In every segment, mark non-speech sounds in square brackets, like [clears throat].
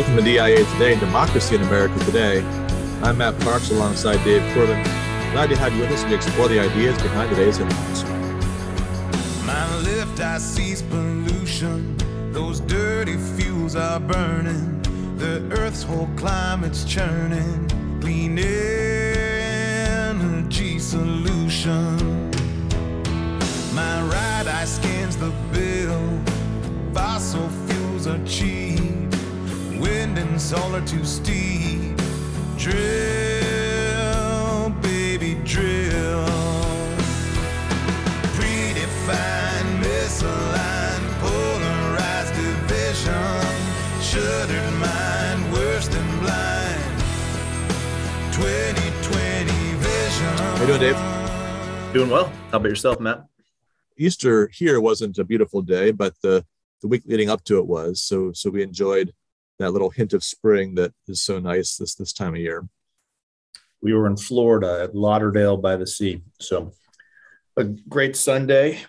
Welcome to DIA Today, Democracy in America Today. I'm Matt Parks alongside Dave Corbin. Glad to have you with us to explore the ideas behind today's headlines. My left eye sees pollution. Those dirty fuels are burning. The earth's whole climate's churning. Clean energy solution. My right eye scans the bill. Fossil fuels are cheap. Wind and solar too steep. Drill, baby, drill. Predefined, misaligned, polarized division. Shuttered mind, worse than blind. 2020 vision. How you doing, Dave? Doing well. How about yourself, Matt? Easter here wasn't a beautiful day, but the, the week leading up to it was. So so we enjoyed that little hint of spring that is so nice this this time of year. We were in Florida at Lauderdale by the sea. So a great Sunday.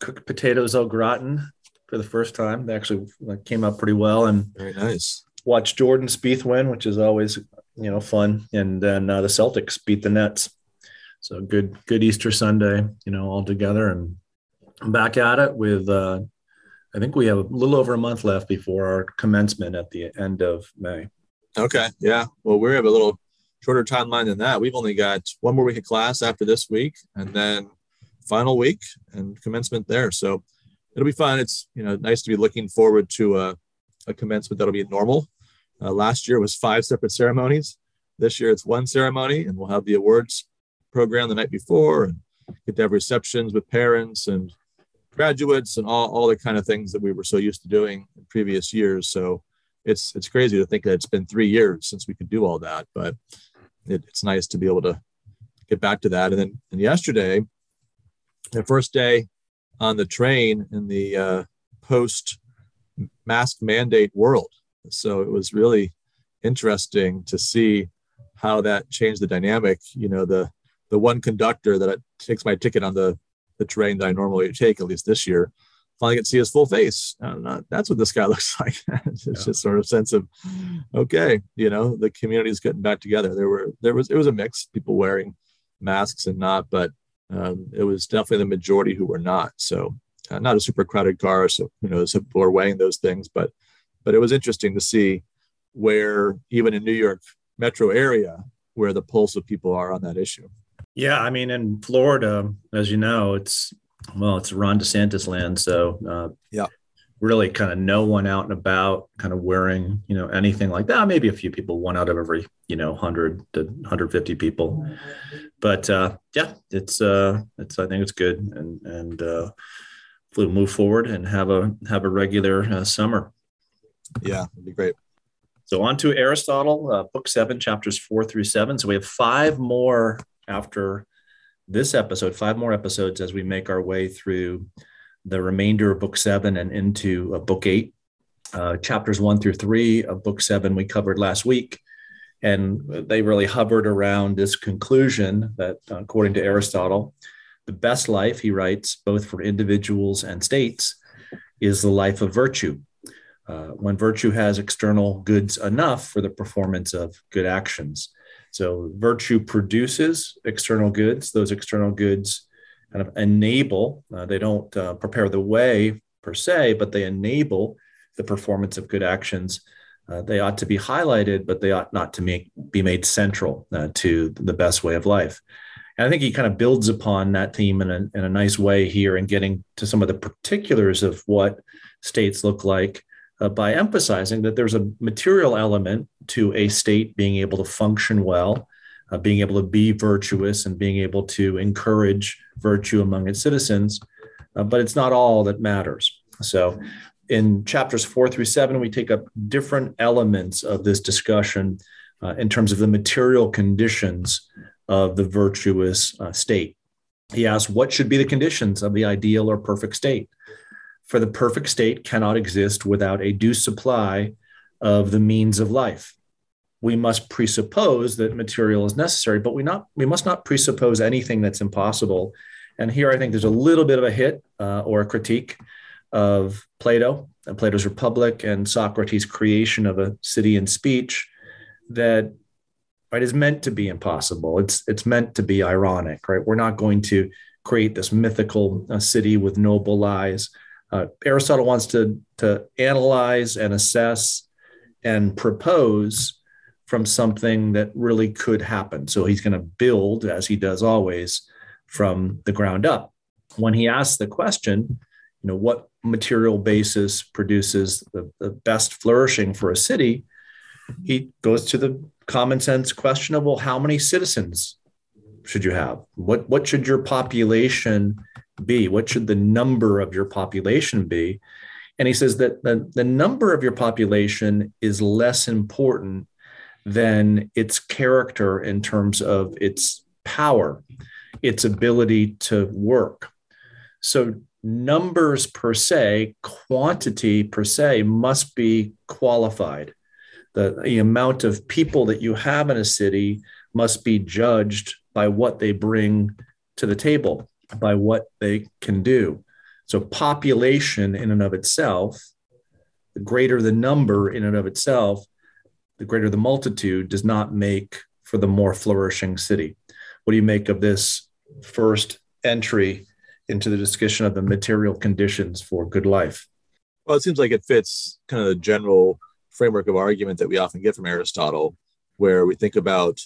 Cooked potatoes au gratin for the first time. They actually came out pretty well and Very nice. watched Jordan Spieth win, which is always, you know, fun. And then uh, the Celtics beat the Nets. So good, good Easter Sunday, you know, all together and I'm back at it with, uh, I think we have a little over a month left before our commencement at the end of May. Okay. Yeah. Well, we have a little shorter timeline than that. We've only got one more week of class after this week, and then final week and commencement there. So it'll be fun. It's you know nice to be looking forward to a, a commencement that'll be normal. Uh, last year was five separate ceremonies. This year it's one ceremony, and we'll have the awards program the night before, and get to have receptions with parents and graduates and all, all the kind of things that we were so used to doing in previous years. So it's it's crazy to think that it's been three years since we could do all that, but it, it's nice to be able to get back to that. And then and yesterday, the first day on the train in the uh, post mask mandate world. So it was really interesting to see how that changed the dynamic. You know, the the one conductor that takes my ticket on the the train that I normally take, at least this year, finally get to see his full face. Not, that's what this guy [laughs] looks like. it's yeah. just sort of sense of, okay, you know, the community is getting back together. There were there was it was a mix, people wearing masks and not, but um, it was definitely the majority who were not. So uh, not a super crowded car, so you know, so people are weighing those things, but but it was interesting to see where even in New York metro area where the pulse of people are on that issue. Yeah, I mean, in Florida, as you know, it's well, it's Ron DeSantis land, so uh, yeah, really kind of no one out and about, kind of wearing you know anything like that. Maybe a few people, one out of every you know hundred to 150 people, but uh, yeah, it's uh, it's I think it's good, and and uh, we'll move forward and have a have a regular uh, summer. Yeah, it'd be great. So on to Aristotle, uh, book seven, chapters four through seven. So we have five more after this episode, five more episodes as we make our way through the remainder of book seven and into uh, book eight. Uh, chapters one through three of book seven we covered last week. And they really hovered around this conclusion that, according to Aristotle, the best life, he writes, both for individuals and states, is the life of virtue. Uh, when virtue has external goods enough for the performance of good actions. So virtue produces external goods. Those external goods kind of enable, uh, they don't uh, prepare the way per se, but they enable the performance of good actions. Uh, they ought to be highlighted, but they ought not to make, be made central uh, to the best way of life. And I think he kind of builds upon that theme in a, in a nice way here and getting to some of the particulars of what states look like uh, by emphasizing that there's a material element to a state being able to function well, uh, being able to be virtuous, and being able to encourage virtue among its citizens. Uh, but it's not all that matters. So, in chapters four through seven, we take up different elements of this discussion uh, in terms of the material conditions of the virtuous uh, state. He asks, What should be the conditions of the ideal or perfect state? For the perfect state cannot exist without a due supply of the means of life. We must presuppose that material is necessary, but we not we must not presuppose anything that's impossible. And here, I think there's a little bit of a hit uh, or a critique of Plato and Plato's Republic and Socrates' creation of a city and speech that right is meant to be impossible. It's it's meant to be ironic, right? We're not going to create this mythical uh, city with noble lies. Uh, Aristotle wants to to analyze and assess and propose from something that really could happen. So he's going to build, as he does always, from the ground up. When he asks the question, you know, what material basis produces the, the best flourishing for a city, he goes to the common sense question of, well, how many citizens should you have? What, what should your population be? What should the number of your population be? And he says that the, the number of your population is less important than its character in terms of its power, its ability to work. So, numbers per se, quantity per se, must be qualified. The, the amount of people that you have in a city must be judged by what they bring to the table, by what they can do. So, population in and of itself, the greater the number in and of itself, the greater the multitude does not make for the more flourishing city. What do you make of this first entry into the discussion of the material conditions for good life? Well, it seems like it fits kind of the general framework of argument that we often get from Aristotle, where we think about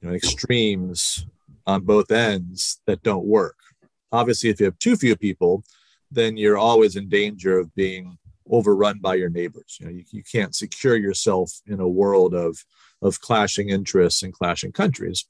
you know, extremes on both ends that don't work. Obviously, if you have too few people, then you're always in danger of being overrun by your neighbors. You know, you, you can't secure yourself in a world of of clashing interests and clashing countries.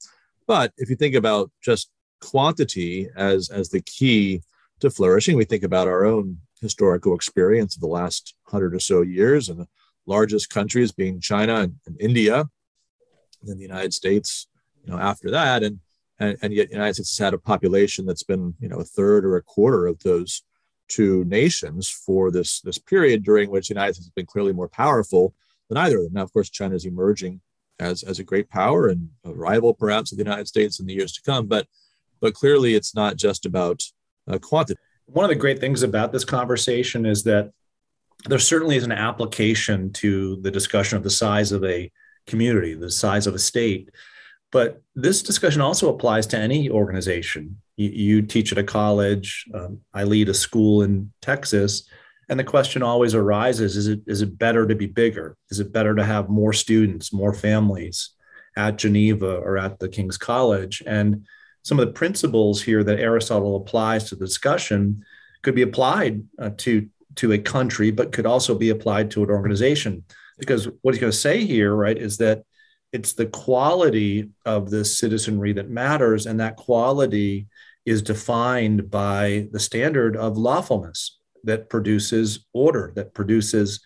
But if you think about just quantity as as the key to flourishing, we think about our own historical experience of the last hundred or so years, and the largest countries being China and, and India, and then the United States. You know, after that, and and, and yet the United States has had a population that's been you know a third or a quarter of those two nations for this this period during which the United States has been clearly more powerful than either of them. Now, of course, China is emerging as as a great power and a rival, perhaps, of the United States in the years to come. But but clearly, it's not just about uh, quantity. One of the great things about this conversation is that there certainly is an application to the discussion of the size of a community, the size of a state. But this discussion also applies to any organization you, you teach at a college. Um, I lead a school in Texas. And the question always arises is it, is it better to be bigger? Is it better to have more students, more families at Geneva or at the King's College? And some of the principles here that Aristotle applies to the discussion could be applied uh, to, to a country, but could also be applied to an organization. Because what he's going to say here, right, is that it's the quality of the citizenry that matters, and that quality is defined by the standard of lawfulness that produces order, that produces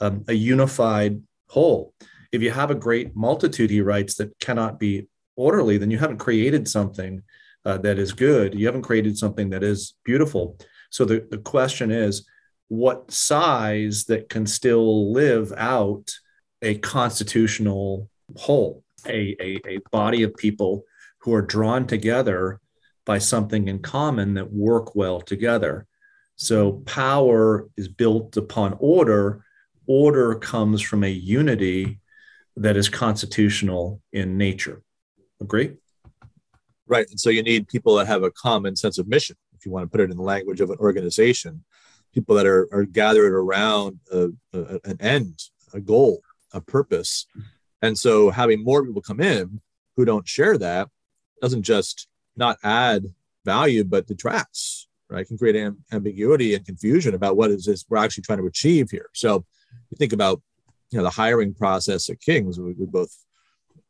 um, a unified whole. If you have a great multitude, he writes, that cannot be orderly, then you haven't created something uh, that is good. You haven't created something that is beautiful. So the, the question is, what size that can still live out a constitutional whole, a, a, a body of people who are drawn together by something in common that work well together. So power is built upon order. Order comes from a unity that is constitutional in nature. Agree? Right. And so you need people that have a common sense of mission, if you want to put it in the language of an organization, people that are, are gathered around a, a, an end, a goal, a purpose. And so having more people come in who don't share that doesn't just not add value but detracts right? Can create am- ambiguity and confusion about what is this we're actually trying to achieve here. So you think about you know the hiring process at kings. We, we both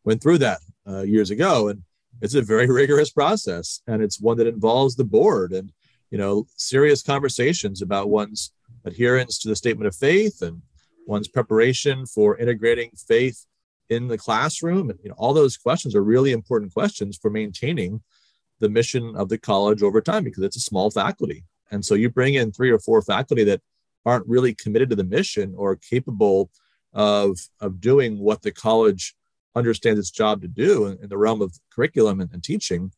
went through that uh, years ago and it's a very [laughs] rigorous process and it's one that involves the board and you know serious conversations about one's adherence to the statement of faith and one's preparation for integrating faith in the classroom and you know all those questions are really important questions for maintaining the mission of the college over time because it's a small faculty. And so you bring in three or four faculty that aren't really committed to the mission or capable of, of doing what the college understands its job to do in, in the realm of curriculum and, and, teaching,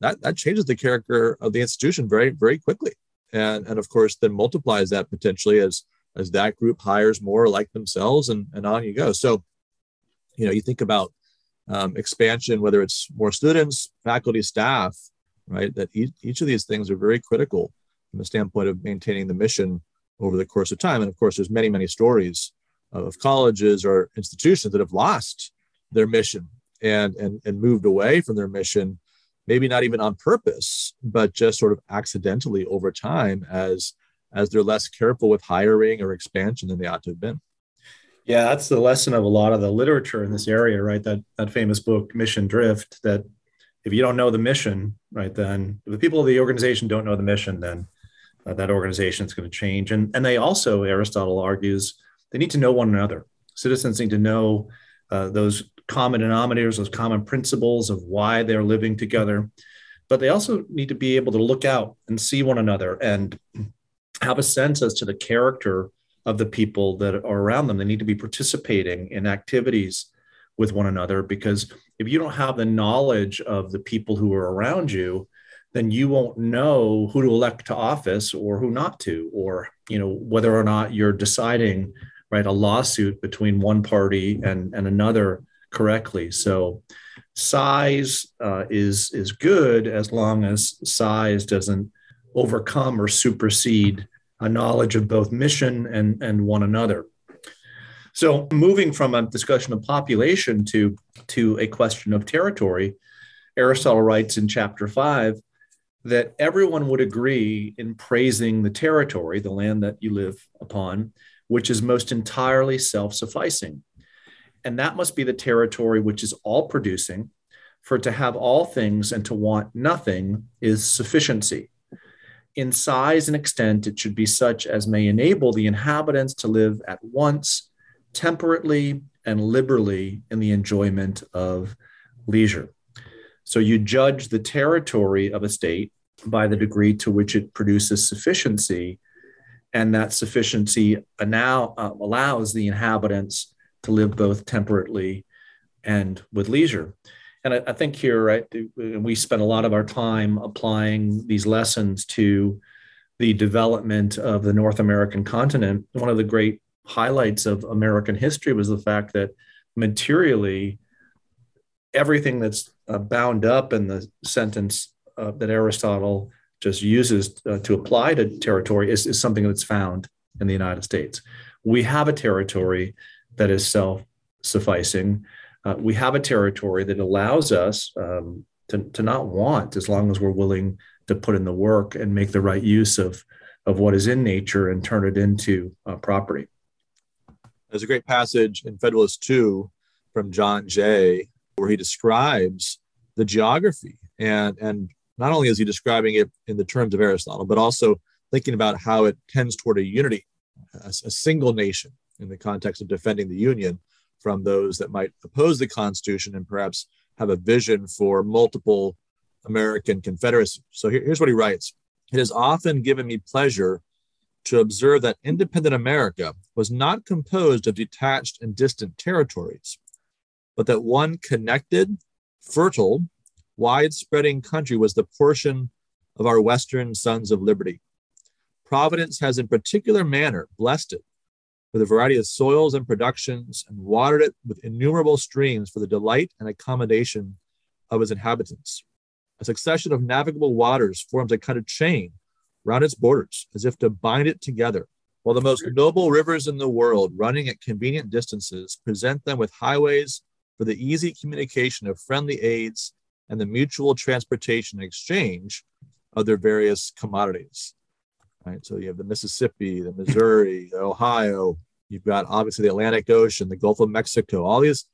that, that changes the character of the institution very, very quickly. and and of course then multiplies that potentially as as that group hires more like themselves and and on you go so you know you think about um, expansion whether it's more students faculty staff right that each, each of these things are very critical from the standpoint of maintaining the mission over the course of time. And of course there's many many stories of colleges or institutions that have lost their mission and and and moved away from their mission maybe not even on purpose but just sort of accidentally over time as as they're less careful with hiring or expansion than they ought to have been yeah that's the lesson of a lot of the literature in this area right? That that famous book mission drift that if you don't know the mission right then the people of the organization don't know the mission then uh, that organization is going to change. And and they also aristotle argues they need to know one another. Citizens need to know uh, those common denominators, those common principles of why they're living together. But they also need to be able to look out and see one another and have a sense as to the character of the people that are around them. They need to be participating in activities with one another because if you don't have the knowledge of the people who are around you, then you won't know who to elect to office or who not to, or you know whether or not you're deciding right a lawsuit between one party and, and another correctly so size uh, is is good as long as size doesn't overcome or supersede a knowledge of both mission and and one another so moving from a discussion of population to to a question of territory aristotle writes in chapter 5 that everyone would agree in praising the territory the land that you live upon which is most entirely self sufficing. And that must be the territory which is all producing. For to have all things and to want nothing is sufficiency. In size and extent, it should be such as may enable the inhabitants to live at once, temperately, and liberally in the enjoyment of leisure. So you judge the territory of a state by the degree to which it produces sufficiency and that sufficiency now uh, allows the inhabitants to live both temperately and with leisure. And I, I think here, right, we spend a lot of our time applying these lessons to the development of the North American continent. One of the great highlights of American history was the fact that materially, everything that's uh, bound up in the sentence uh, that Aristotle just uses uh, to apply to territory is, is something that's found in the United States. We have a territory that is self sufficing. Uh, we have a territory that allows us um, to, to not want as long as we're willing to put in the work and make the right use of, of what is in nature and turn it into uh, property. There's a great passage in Federalist 2 from John Jay where he describes the geography and, and not only is he describing it in the terms of Aristotle, but also thinking about how it tends toward a unity, a, a single nation in the context of defending the Union from those that might oppose the Constitution and perhaps have a vision for multiple American confederacy. So here, here's what he writes It has often given me pleasure to observe that independent America was not composed of detached and distant territories, but that one connected, fertile, wide spreading country was the portion of our Western sons of liberty. Providence has in particular manner blessed it with a variety of soils and productions and watered it with innumerable streams for the delight and accommodation of its inhabitants. A succession of navigable waters forms a kind of chain round its borders as if to bind it together, while the most noble rivers in the world, running at convenient distances, present them with highways for the easy communication of friendly aids and the mutual transportation and exchange of their various commodities. Right. So you have the Mississippi, the Missouri, the Ohio. You've got obviously the Atlantic Ocean, the Gulf of Mexico, all these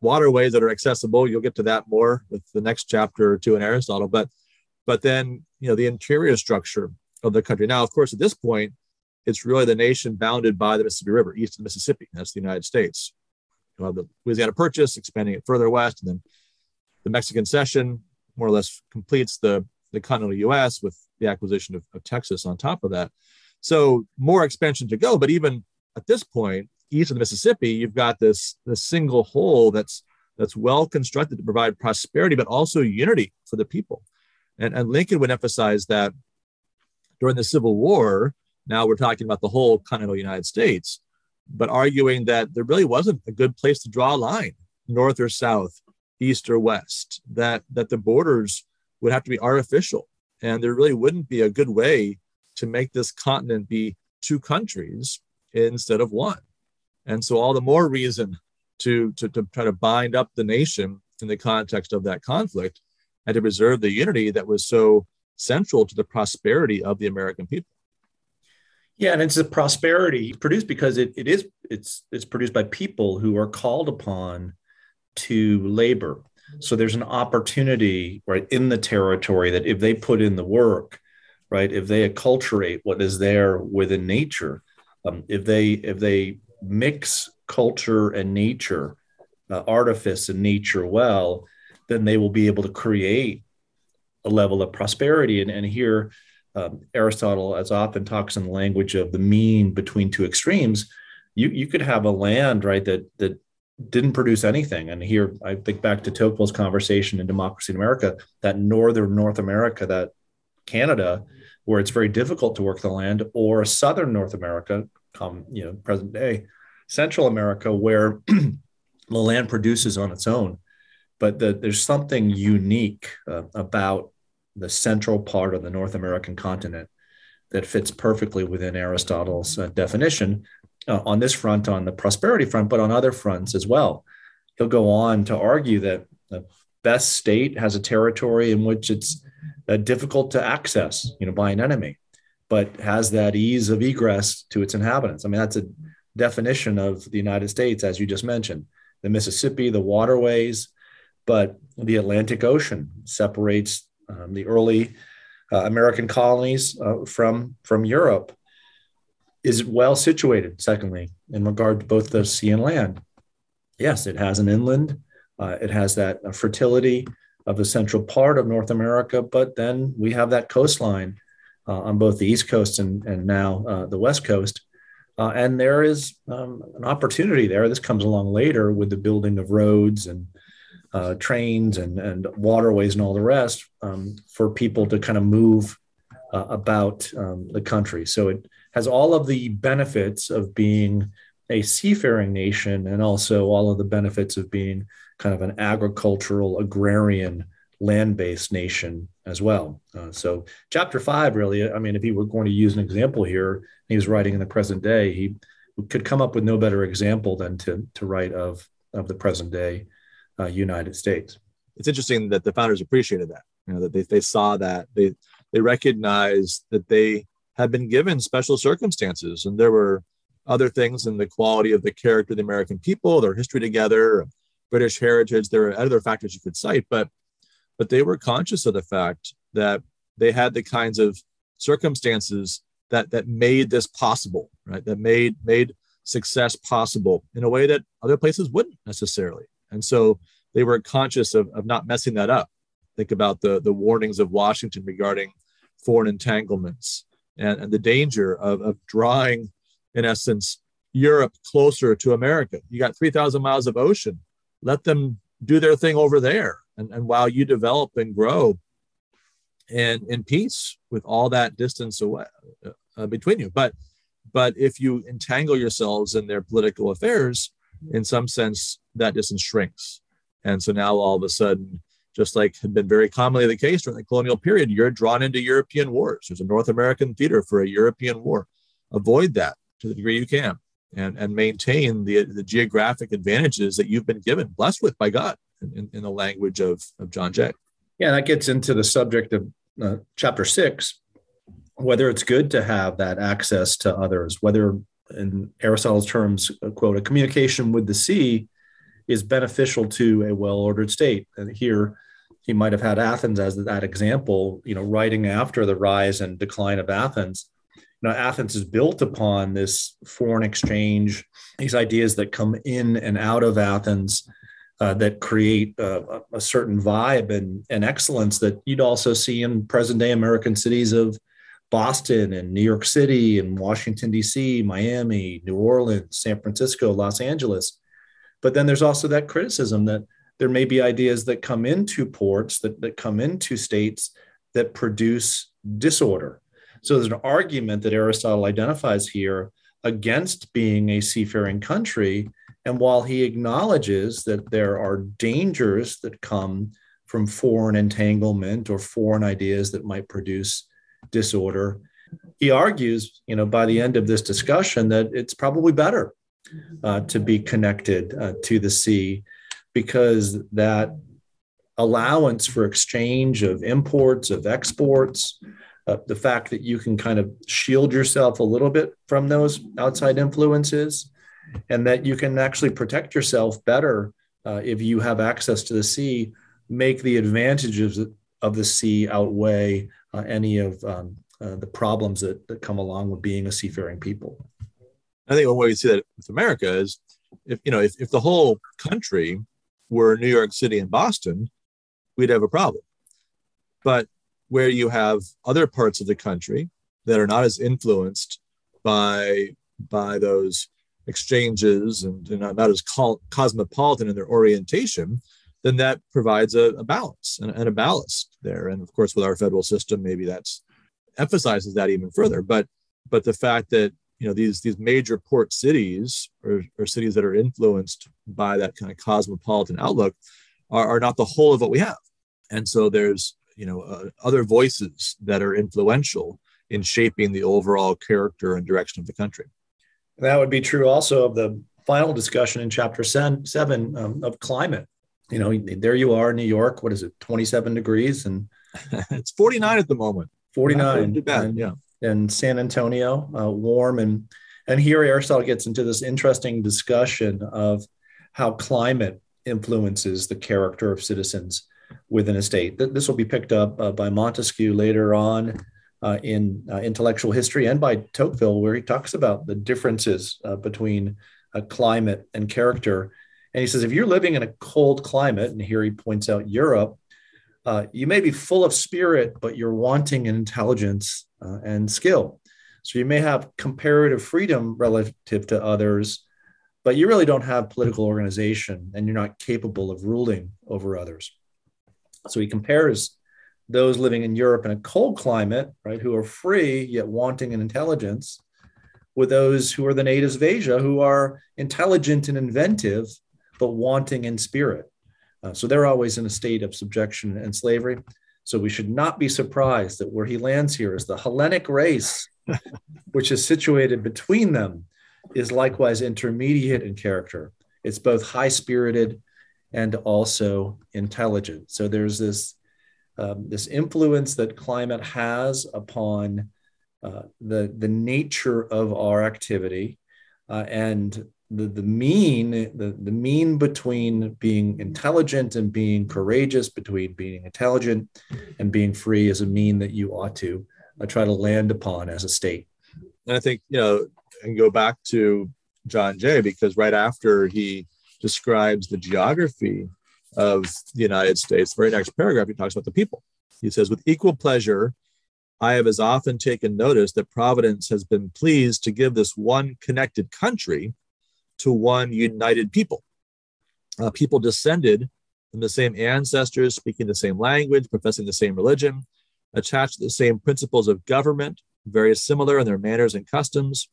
waterways that are accessible. You'll get to that more with the next chapter or two in Aristotle. But but then you know the interior structure of the country. Now, of course, at this point, it's really the nation bounded by the Mississippi River, east of the Mississippi. That's the United States. You have the Louisiana Purchase expanding it further west, and then the Mexican cession more or less completes the, the continental US with the acquisition of, of Texas on top of that. So more expansion to go. But even at this point, east of the Mississippi, you've got this, this single whole that's that's well constructed to provide prosperity, but also unity for the people. And, and Lincoln would emphasize that during the Civil War. Now we're talking about the whole continental United States, but arguing that there really wasn't a good place to draw a line, north or south, east or west, that, that the borders would have to be artificial. And there really wouldn't be a good way to make this continent be two countries instead of one. And so, all the more reason to, to, to try to bind up the nation in the context of that conflict and to preserve the unity that was so central to the prosperity of the American people. Yeah, and it's a prosperity produced because it, it is it's it's produced by people who are called upon to labor. So there's an opportunity right in the territory that if they put in the work, right, if they acculturate what is there within nature, um, if they if they mix culture and nature, uh, artifice and nature well, then they will be able to create a level of prosperity. And, and here, um, Aristotle, as often talks in the language of the mean between two extremes, you, you could have a land, right, that, that didn't produce anything. And here I think back to Tocqueville's conversation in Democracy in America, that northern North America, that Canada, where it's very difficult to work the land, or southern North America, come you know present day, Central America, where [clears throat] the land produces on its own. But the, there's something unique uh, about the central part of the North American continent that fits perfectly within Aristotle's uh, definition uh, on this front, on the prosperity front, but on other fronts as well. He'll go on to argue that the best state has a territory in which it's uh, difficult to access, you know, by an enemy, but has that ease of egress to its inhabitants. I mean, that's a definition of the United States, as you just mentioned. The Mississippi, the waterways, but the Atlantic Ocean separates um, the early uh, American colonies uh, from from Europe is well situated. Secondly, in regard to both the sea and land, yes, it has an inland. Uh, it has that uh, fertility of the central part of North America, but then we have that coastline uh, on both the east coast and and now uh, the west coast. and there is um, an opportunity there. This comes along later with the building of roads and uh, trains and, and waterways and all the rest um, for people to kind of move uh, about um, the country. So it has all of the benefits of being a seafaring nation and also all of the benefits of being kind of an agricultural, agrarian, land based nation as well. Uh, so, chapter five, really, I mean, if he were going to use an example here, he was writing in the present day, he could come up with no better example than to, to write of, of the present day uh, United States. It's interesting that the founders appreciated that, you know, that they, they saw that they they recognized that they had been given special circumstances, and there were other things in the quality of the character of the American people, their history together, British heritage. There are other factors you could cite, but but they were conscious of the fact that they had the kinds of circumstances that that made this possible, right? That made made success possible in a way that other places wouldn't necessarily. And so they were conscious of, of not messing that up. Think about the, the warnings of Washington regarding foreign entanglements and, and the danger of, of drawing, in essence, Europe closer to America. You got 3,000 miles of ocean. Let them do their thing over there. And, and while you develop and grow and in peace with all that distance away uh, between you. But but if you entangle yourselves in their political affairs, in some sense, that distance shrinks. And so now all of a sudden, just like had been very commonly the case during the colonial period, you're drawn into European wars. There's a North American theater for a European war. Avoid that to the degree you can and, and maintain the, the geographic advantages that you've been given, blessed with by God, in, in the language of, of John Jay. Yeah, that gets into the subject of uh, chapter six, whether it's good to have that access to others, whether in Aristotle's terms, quote, a communication with the sea is beneficial to a well-ordered state. And here he might have had Athens as that example, you know, writing after the rise and decline of Athens. Know, Athens is built upon this foreign exchange, these ideas that come in and out of Athens uh, that create uh, a certain vibe and, and excellence that you'd also see in present day American cities of Boston and New York City and Washington, D.C., Miami, New Orleans, San Francisco, Los Angeles. But then there's also that criticism that there may be ideas that come into ports, that, that come into states that produce disorder. So there's an argument that Aristotle identifies here against being a seafaring country. And while he acknowledges that there are dangers that come from foreign entanglement or foreign ideas that might produce disorder, he argues, you know, by the end of this discussion that it's probably better uh, to be connected uh, to the sea because that allowance for exchange of imports, of exports, uh, the fact that you can kind of shield yourself a little bit from those outside influences, and that you can actually protect yourself better uh, if you have access to the sea, make the advantages of the sea outweigh uh, any of um, uh, the problems that, that come along with being a seafaring people. I think one way you see that with America is if you know if, if the whole country were New York City and Boston, we'd have a problem. But where you have other parts of the country that are not as influenced by by those exchanges and, and not, not, as cosmopolitan in their orientation, then that provides a, a balance and, and, a ballast there. And of course, with our federal system, maybe that's emphasizes that even further. But but the fact that you know these these major port cities or, or cities that are influenced by that kind of cosmopolitan outlook are, are not the whole of what we have. And so there's you know uh, other voices that are influential in shaping the overall character and direction of the country. That would be true also of the final discussion in chapter seven um, of climate. You know there you are in new york what is it 27 degrees and [laughs] it's 49 at the moment. 49 bad, yeah in San Antonio, uh, warm. And, and here Aristotle gets into this interesting discussion of how climate influences the character of citizens within a state. This will be picked up uh, by Montesquieu later on uh, in uh, intellectual history and by Tocqueville, where he talks about the differences uh, between climate and character. And he says, if you're living in a cold climate, and here he points out Europe, uh, you may be full of spirit, but you're wanting in intelligence uh, and skill. So you may have comparative freedom relative to others, but you really don't have political organization and you're not capable of ruling over others. So he compares those living in Europe in a cold climate, right, who are free yet wanting in intelligence, with those who are the natives of Asia who are intelligent and inventive, but wanting in spirit. Uh, so they're always in a state of subjection and slavery. So we should not be surprised that where he lands here is the Hellenic race, [laughs] which is situated between them, is likewise intermediate in character. It's both high spirited and also intelligent. So there's this um, this influence that climate has upon uh, the the nature of our activity, uh, and the, the mean the, the mean between being intelligent and being courageous between being intelligent and being free is a mean that you ought to uh, try to land upon as a state. And i think you know and go back to john jay because right after he describes the geography of the united states the very next paragraph he talks about the people. He says with equal pleasure I have as often taken notice that Providence has been pleased to give this one connected country to one united people. Uh, people descended from the same ancestors, speaking the same language, professing the same religion, attached to the same principles of government, very similar in their manners and customs,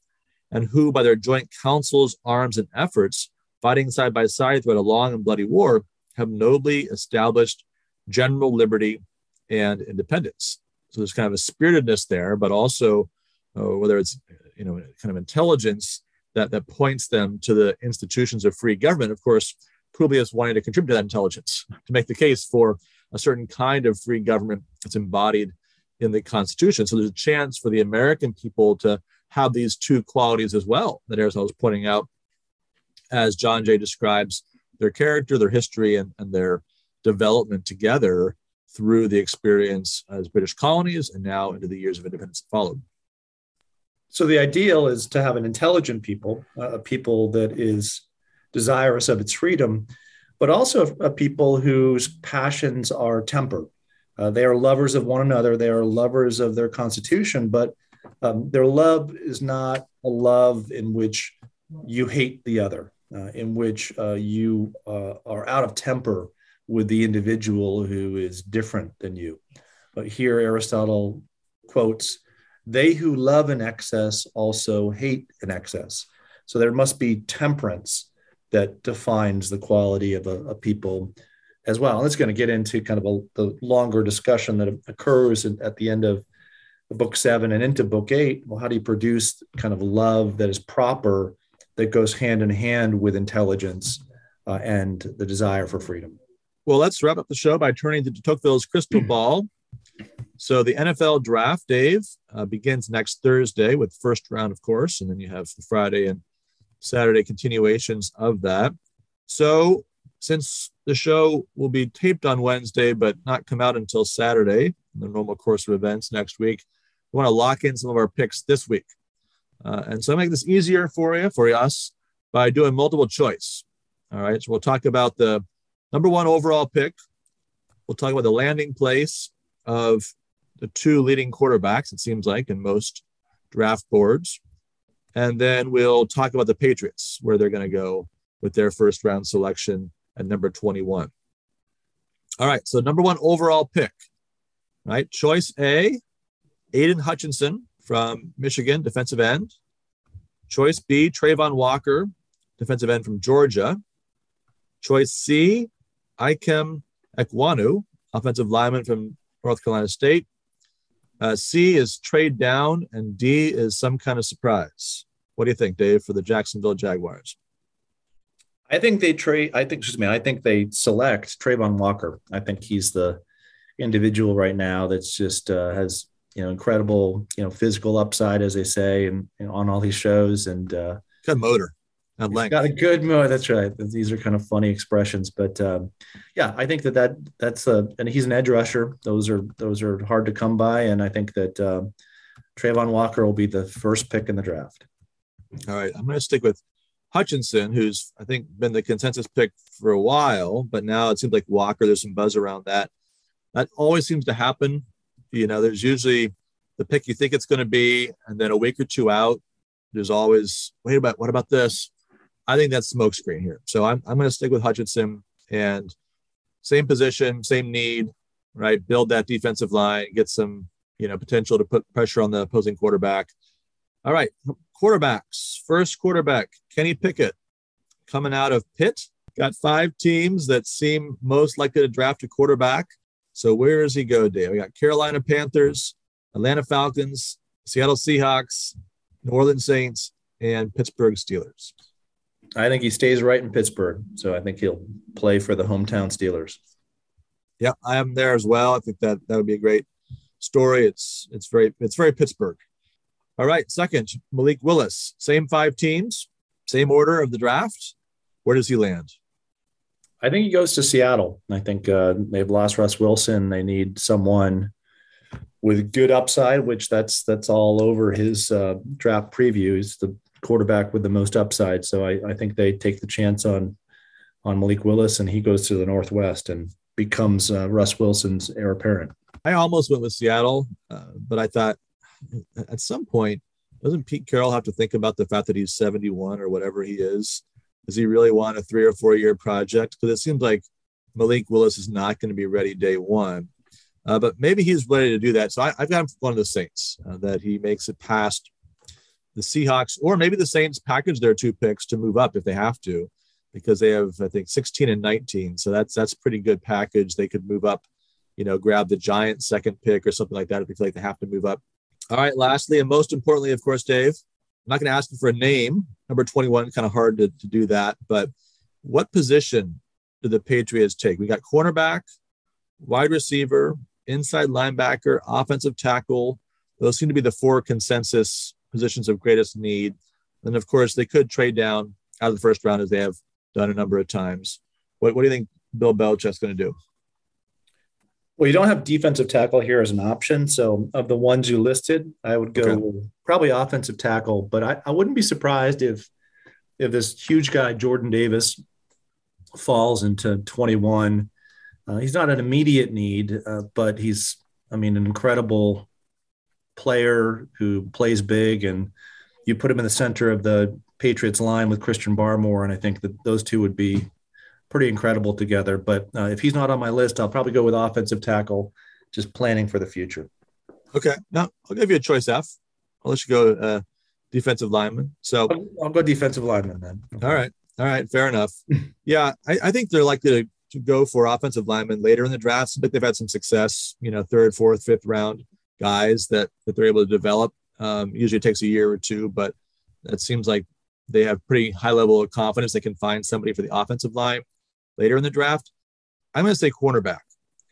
and who, by their joint counsels, arms, and efforts, fighting side by side throughout a long and bloody war, have nobly established general liberty and independence. So there's kind of a spiritedness there, but also uh, whether it's you know kind of intelligence that, that points them to the institutions of free government. Of course, Publius wanting to contribute to that intelligence to make the case for a certain kind of free government that's embodied in the Constitution. So there's a chance for the American people to have these two qualities as well that Aristotle was pointing out as John Jay describes their character, their history, and, and their development together through the experience as British colonies and now into the years of independence that followed. So the ideal is to have an intelligent people, a people that is desirous of its freedom, but also a people whose passions are tempered. Uh, they are lovers of one another. They are lovers of their constitution, but um, their love is not a love in which you hate the other, uh, in which uh, you uh, are out of temper with the individual who is different than you. But here, Aristotle quotes they who love in excess also hate in excess. So there must be temperance that defines the quality of a, a people as well. And it's going to get into kind of a, the longer discussion that occurs at the end of book seven and into book eight. Well, how do you produce kind of love that is proper, that goes hand in hand with intelligence uh, and the desire for freedom? Well, let's wrap up the show by turning to Tocqueville's crystal [clears throat] ball. So the NFL draft, Dave, uh, begins next Thursday with first round, of course, and then you have Friday and Saturday continuations of that. So since the show will be taped on Wednesday but not come out until Saturday, the normal course of events next week, we want to lock in some of our picks this week. Uh, and so I make this easier for you, for us, by doing multiple choice. All right. So we'll talk about the number one overall pick. We'll talk about the landing place of the two leading quarterbacks, it seems like, in most draft boards. And then we'll talk about the Patriots, where they're going to go with their first round selection at number 21. All right. So, number one overall pick, right? Choice A, Aidan Hutchinson from Michigan, defensive end. Choice B, Travon Walker, defensive end from Georgia. Choice C, Ikem Ekwonu, offensive lineman from North Carolina State. Uh, C is trade down, and D is some kind of surprise. What do you think, Dave, for the Jacksonville Jaguars? I think they trade. I think, excuse me, I think they select Travon Walker. I think he's the individual right now that's just uh, has you know incredible you know physical upside, as they say, and know, on all these shows, and uh, good motor. He's got a good motor. That's right. These are kind of funny expressions, but um, yeah, I think that that that's a and he's an edge rusher. Those are those are hard to come by, and I think that um, Travon Walker will be the first pick in the draft. All right, I'm going to stick with Hutchinson, who's I think been the consensus pick for a while, but now it seems like Walker. There's some buzz around that. That always seems to happen. You know, there's usually the pick you think it's going to be, and then a week or two out, there's always wait about what about this? I think that's smokescreen here. So I'm, I'm going to stick with Hutchinson and same position, same need, right? Build that defensive line, get some, you know, potential to put pressure on the opposing quarterback. All right, quarterbacks. First quarterback, Kenny Pickett, coming out of Pitt. Got five teams that seem most likely to draft a quarterback. So where does he go, Dave? We got Carolina Panthers, Atlanta Falcons, Seattle Seahawks, New Orleans Saints, and Pittsburgh Steelers. I think he stays right in Pittsburgh. So I think he'll play for the hometown Steelers. Yeah, I am there as well. I think that that would be a great story. It's it's very it's very Pittsburgh. All right, second, Malik Willis. Same five teams, same order of the draft. Where does he land? I think he goes to Seattle. I think uh, they've lost Russ Wilson. They need someone with good upside, which that's that's all over his uh, draft previews. The quarterback with the most upside. So I, I think they take the chance on on Malik Willis, and he goes to the Northwest and becomes uh, Russ Wilson's heir apparent. I almost went with Seattle, uh, but I thought at some point, doesn't Pete Carroll have to think about the fact that he's 71 or whatever he is? Does he really want a three or four year project? Because it seems like Malik Willis is not going to be ready day one. Uh, but maybe he's ready to do that. So I, have got him one of the Saints uh, that he makes it past the Seahawks, or maybe the Saints package their two picks to move up if they have to, because they have I think 16 and 19. So that's that's pretty good package. They could move up, you know, grab the Giants second pick or something like that if they feel like they have to move up. All right. Lastly, and most importantly, of course, Dave, I'm not going to ask you for a name. Number 21, kind of hard to, to do that. But what position do the Patriots take? We got cornerback, wide receiver, inside linebacker, offensive tackle. Those seem to be the four consensus positions of greatest need. And of course, they could trade down out of the first round as they have done a number of times. What, what do you think Bill Belichick's going to do? Well, you don't have defensive tackle here as an option. So, of the ones you listed, I would go okay. probably offensive tackle. But I, I wouldn't be surprised if if this huge guy Jordan Davis falls into 21. Uh, he's not an immediate need, uh, but he's, I mean, an incredible player who plays big, and you put him in the center of the Patriots line with Christian Barmore, and I think that those two would be pretty incredible together. But uh, if he's not on my list, I'll probably go with offensive tackle, just planning for the future. Okay. now I'll give you a choice F. I'll let you go uh, defensive lineman. So I'll, I'll go defensive lineman then. all right. All right. Fair enough. [laughs] yeah. I, I think they're likely to, to go for offensive linemen later in the draft, but they've had some success, you know, third, fourth, fifth round guys that, that they're able to develop. Um, usually it takes a year or two, but it seems like they have pretty high level of confidence they can find somebody for the offensive line later in the draft. I'm going to say cornerback.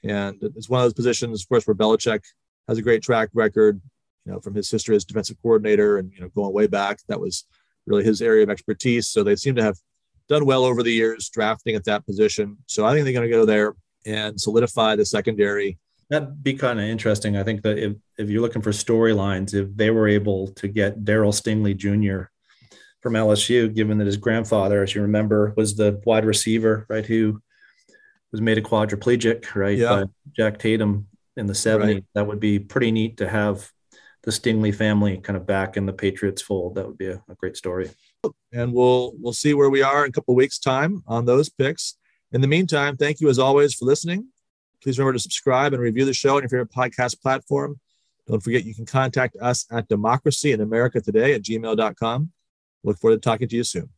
And it's one of those positions, of course, where Belichick has a great track record, you know, from his history as defensive coordinator and, you know, going way back. That was really his area of expertise. So they seem to have done well over the years drafting at that position. So I think they're going to go there and solidify the secondary. That'd be kind of interesting. I think that if, if you're looking for storylines, if they were able to get Daryl Stingley Jr. from LSU, given that his grandfather, as you remember, was the wide receiver, right, who was made a quadriplegic, right, Yeah. by Jack Tatum in the 70s. Right. That would be pretty neat to have the Stingley family kind of back in the Patriots fold. That would be a, a great story. and we'll we'll see where we are in a couple of weeks time on those picks in the meantime thank you as always for listening please remember to subscribe and review the show on your favorite podcast platform. Don't forget you can contact us at democracy in america today at gmail.com look forward to talking to you soon